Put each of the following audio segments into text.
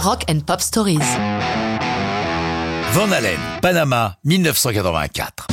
Rock and Pop Stories. Van Halen, Panama, 1984.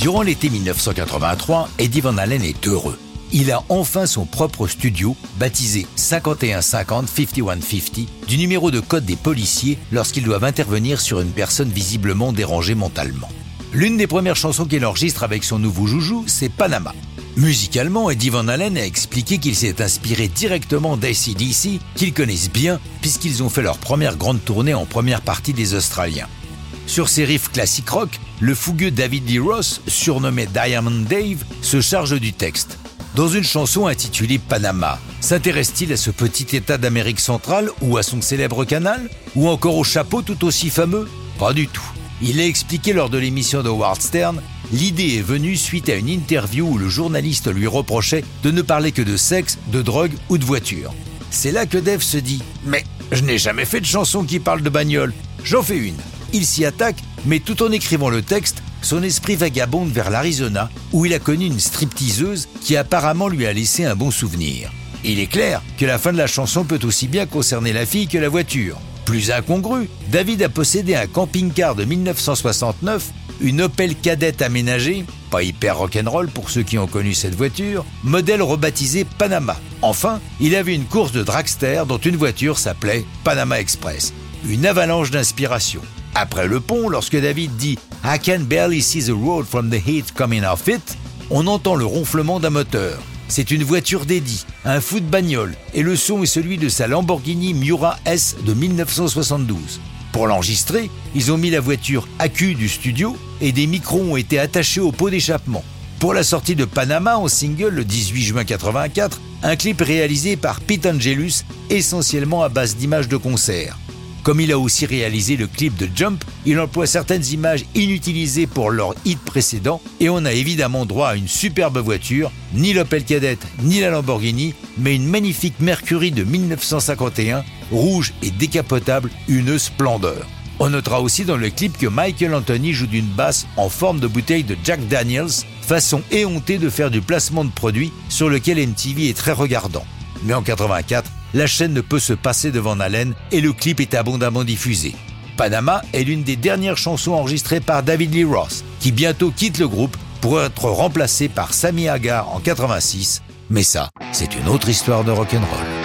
Durant l'été 1983, Eddie Van Halen est heureux. Il a enfin son propre studio, baptisé 5150-5150, du numéro de code des policiers lorsqu'ils doivent intervenir sur une personne visiblement dérangée mentalement. L'une des premières chansons qu'il enregistre avec son nouveau joujou, c'est Panama. Musicalement, Eddie Van Halen a expliqué qu'il s'est inspiré directement d'ACDC, qu'ils connaissent bien, puisqu'ils ont fait leur première grande tournée en première partie des Australiens. Sur ses riffs classiques rock, le fougueux David Lee Ross, surnommé Diamond Dave, se charge du texte. Dans une chanson intitulée Panama, s'intéresse-t-il à ce petit État d'Amérique centrale ou à son célèbre canal Ou encore au chapeau tout aussi fameux? Pas du tout. Il a expliqué lors de l'émission de Howard Stern L'idée est venue suite à une interview où le journaliste lui reprochait de ne parler que de sexe, de drogue ou de voiture. C'est là que Dave se dit Mais je n'ai jamais fait de chanson qui parle de bagnole. J'en fais une. Il s'y attaque, mais tout en écrivant le texte, son esprit vagabonde vers l'Arizona, où il a connu une stripteaseuse qui apparemment lui a laissé un bon souvenir. Il est clair que la fin de la chanson peut aussi bien concerner la fille que la voiture. Plus incongru, David a possédé un camping-car de 1969 une Opel Kadett aménagée, pas hyper rock'n'roll pour ceux qui ont connu cette voiture, modèle rebaptisé Panama. Enfin, il avait une course de dragster dont une voiture s'appelait Panama Express. Une avalanche d'inspiration. Après le pont, lorsque David dit I can barely see the road from the heat coming off it, on entend le ronflement d'un moteur. C'est une voiture d'Eddie, un de bagnole, et le son est celui de sa Lamborghini Miura S de 1972. Pour l'enregistrer, ils ont mis la voiture cul du studio et des micros ont été attachés au pot d'échappement. Pour la sortie de Panama en single le 18 juin 84, un clip réalisé par Pete Angelus essentiellement à base d'images de concert. Comme il a aussi réalisé le clip de Jump, il emploie certaines images inutilisées pour leur hit précédent et on a évidemment droit à une superbe voiture, ni l'Opel Kadett ni la Lamborghini, mais une magnifique Mercury de 1951, rouge et décapotable, une splendeur. On notera aussi dans le clip que Michael Anthony joue d'une basse en forme de bouteille de Jack Daniels, façon éhontée de faire du placement de produits sur lequel MTV est très regardant. Mais en 84, la chaîne ne peut se passer devant et le clip est abondamment diffusé. Panama est l'une des dernières chansons enregistrées par David Lee Ross, qui bientôt quitte le groupe pour être remplacé par Sammy Hagar en 86. Mais ça, c'est une autre histoire de rock'n'roll.